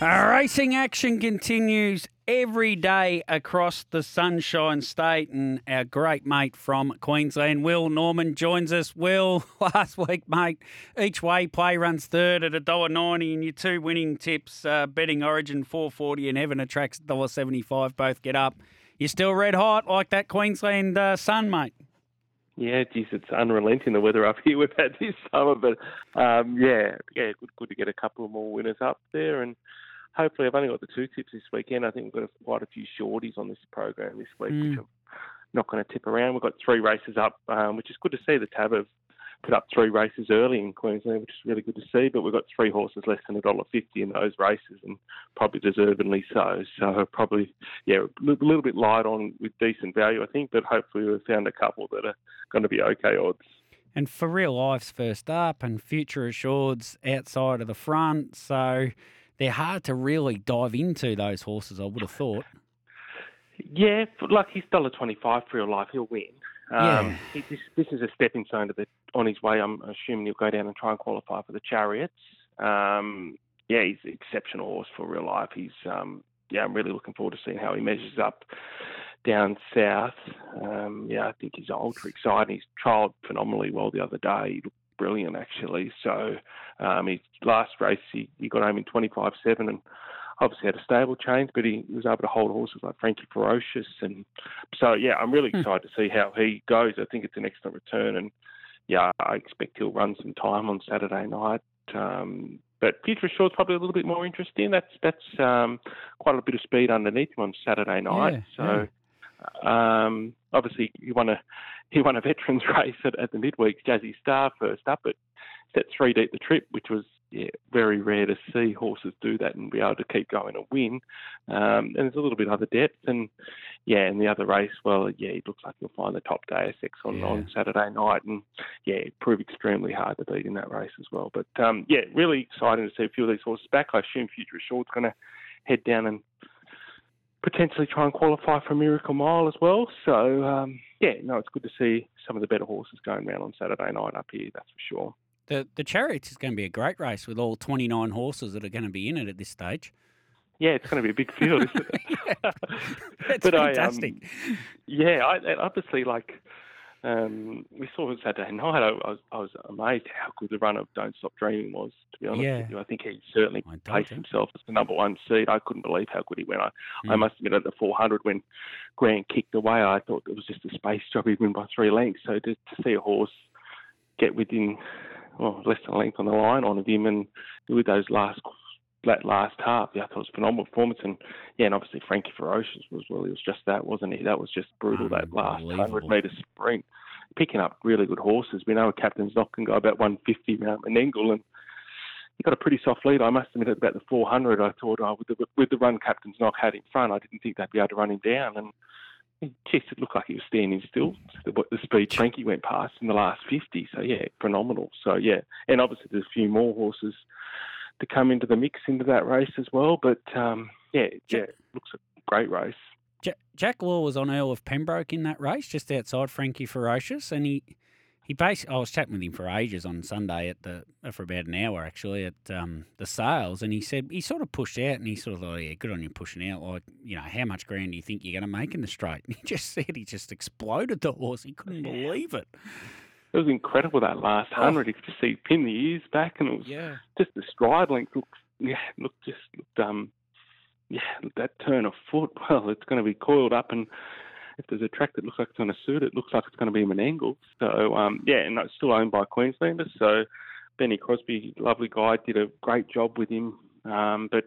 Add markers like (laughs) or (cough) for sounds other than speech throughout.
Our racing action continues every day across the Sunshine State, and our great mate from Queensland, Will Norman, joins us. Will, (laughs) last week, mate, each way play runs third at a dollar ninety, and your two winning tips, uh, betting Origin 440 and Heaven Attracts dollar seventy five, both get up. You're still red hot like that Queensland uh, sun, mate? Yeah, geez, it's unrelenting the weather up (laughs) here we've had this summer, but um, yeah, yeah, good, good to get a couple of more winners up there, and hopefully I've only got the two tips this weekend. I think we've got quite a few shorties on this program this week, mm. which I'm not going to tip around. We've got three races up, um, which is good to see. The Tab have put up three races early in Queensland, which is really good to see. But we've got three horses less than a dollar fifty in those races, and probably deservedly so. So probably, yeah, a little bit light on with decent value, I think. But hopefully we've found a couple that are going to be okay odds. And for real life's first up, and future assured's outside of the front, so they're hard to really dive into those horses. I would have thought. Yeah, like he's dollar twenty five for real life, he'll win. Um, yeah. This, this is a stepping stone to the on his way. I'm assuming he'll go down and try and qualify for the chariots. Um, yeah, he's an exceptional horse for real life. He's um, yeah, I'm really looking forward to seeing how he measures up down south. Um, yeah, I think he's ultra exciting. He's trialled phenomenally well the other day. He looked brilliant actually. So um, his last race he, he got home in 25-7 and obviously had a stable change, but he was able to hold horses like Frankie Ferocious. And so, yeah, I'm really hmm. excited to see how he goes. I think it's an excellent return. And, yeah, I expect he'll run some time on Saturday night. Um, but Future Assured's probably a little bit more interesting. That's that's um, quite a bit of speed underneath him on Saturday night. Yeah, so yeah. Um, obviously he won a he won a veterans (laughs) race at, at the midweek Jazzy Star first up, but set three deep the trip, which was yeah, very rare to see horses do that and be able to keep going and win. Um, and there's a little bit other depth. And yeah, in the other race, well, yeah, it looks like you'll find the top day ASX on, yeah. on Saturday night. And yeah, it proved extremely hard to beat in that race as well. But um, yeah, really exciting to see a few of these horses back. I assume Future Assured's going to head down and potentially try and qualify for Miracle Mile as well. So um, yeah, no, it's good to see some of the better horses going around on Saturday night up here. That's for sure. The the Chariots is going to be a great race with all 29 horses that are going to be in it at this stage. Yeah, it's going to be a big field, isn't it? (laughs) yeah, (laughs) it's but fantastic. I, um, yeah, I, obviously, like um, we saw it Saturday night. I, I, was, I was amazed how good the run of Don't Stop Dreaming was. To be honest yeah. with you, I think he certainly placed himself as the number one seed. I couldn't believe how good he went. I, mm. I must admit, at the 400 when Grant kicked away, I thought it was just a space job. He'd win by three lengths. So to, to see a horse get within well, less than a length on the line on him, and with those last that last half, yeah, I thought it was a phenomenal performance, and yeah, and obviously Frankie Ferocious was well, he was just that, wasn't he? That was just brutal. That last hundred metre sprint, picking up really good horses. We know Captain's Knock can go about 150 around Menangle, and he got a pretty soft lead. I must admit, at about the 400, I thought, oh, with the with the run Captain's Knock had in front, I didn't think they'd be able to run him down, and (laughs) Yes, it looked like he was standing still. The, the speed Frankie went past in the last 50. So, yeah, phenomenal. So, yeah. And obviously, there's a few more horses to come into the mix into that race as well. But, um, yeah, yeah, it looks a great race. Jack Law was on Earl of Pembroke in that race, just outside Frankie Ferocious, and he he basically, I was chatting with him for ages on Sunday at the for about an hour actually at um, the sales, and he said he sort of pushed out and he sort of thought, yeah, good on you pushing out. Like, you know, how much ground do you think you're going to make in the straight? (laughs) And he just said he just exploded the horse. He couldn't believe it. It was incredible that last oh. hundred. You could just see pin the ears back, and it was yeah. just the stride length looked, yeah, looked just looked um, yeah, that turn of foot. (laughs) Well, it's going to be coiled up and if there's a track that looks like it's going to suit it, looks like it's going to be Menangle. So um, yeah, and it's still owned by Queenslanders. So Benny Crosby, lovely guy, did a great job with him. Um, but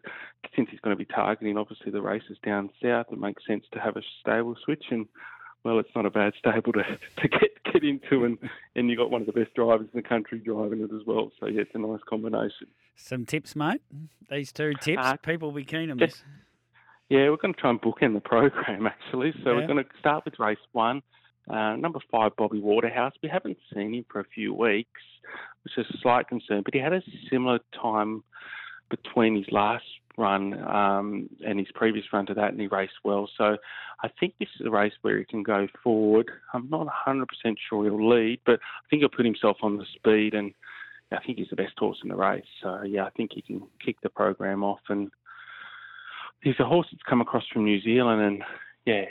since he's going to be targeting obviously the races down south, it makes sense to have a stable switch. And well, it's not a bad stable to, (laughs) to get get into, and and you got one of the best drivers in the country driving it as well. So yeah, it's a nice combination. Some tips, mate. These two tips, uh, people will be keen on this. Yeah, we're going to try and book in the program (laughs) actually. So yeah. we're going to start with race one. Uh, number five, Bobby Waterhouse. We haven't seen him for a few weeks, which is a slight concern, but he had a similar time between his last run um, and his previous run to that, and he raced well. So I think this is a race where he can go forward. I'm not 100% sure he'll lead, but I think he'll put himself on the speed, and I think he's the best horse in the race. So yeah, I think he can kick the program off, and he's a horse that's come across from New Zealand, and yeah,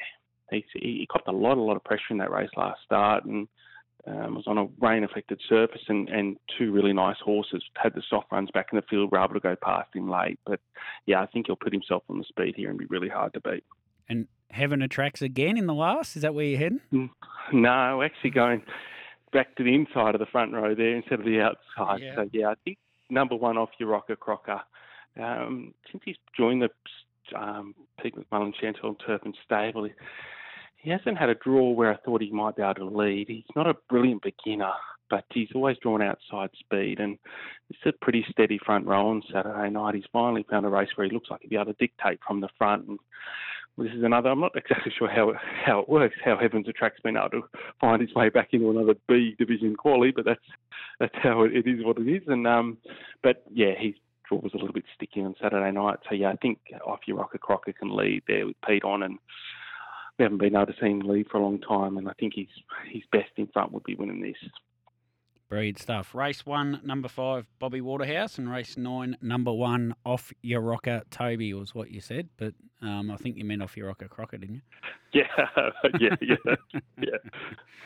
he, he copped a lot, a lot of pressure in that race last start, and um, was on a rain-affected surface, and, and two really nice horses had the soft runs back in the field, were able to go past him late. But yeah, I think he'll put himself on the speed here and be really hard to beat. And Heaven attracts again in the last. Is that where you're heading? Mm, no, actually going back to the inside of the front row there instead of the outside. Yeah. So yeah, I think number one off your Rocker Crocker. Um, since he's joined the um, Pete McMullen Chantel Turpin stable, he hasn't had a draw where I thought he might be able to lead. He's not a brilliant beginner, but he's always drawn outside speed, and it's a pretty steady front row on Saturday night. He's finally found a race where he looks like he'll be able to dictate from the front. And this is another. I'm not (laughs) exactly sure how how it works. How Heavens Attract's been able to find his way back into another B division quality, but that's that's how it, it is. What it is. And um, but yeah, his draw was a little bit sticky on Saturday night. So yeah, I think off your Rocker Crocker can lead there with Pete on and we haven't been able to see him lead for a long time, and I think he's his best in front would be winning this. Brilliant stuff. Race one, number five, Bobby Waterhouse, and race nine, number one, off your rocker, Toby, was what you said. But um, I think you meant off your rocker, Crocker, didn't you? (laughs) (laughs) Yeah, Yeah, yeah,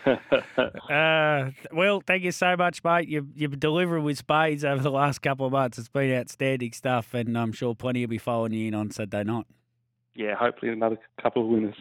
yeah. (laughs) uh, well, thank you so much, mate. You've, you've delivered with spades over the last couple of months. It's been outstanding stuff, and I'm sure plenty will be following you in on Saturday night. Yeah, hopefully another couple of winners.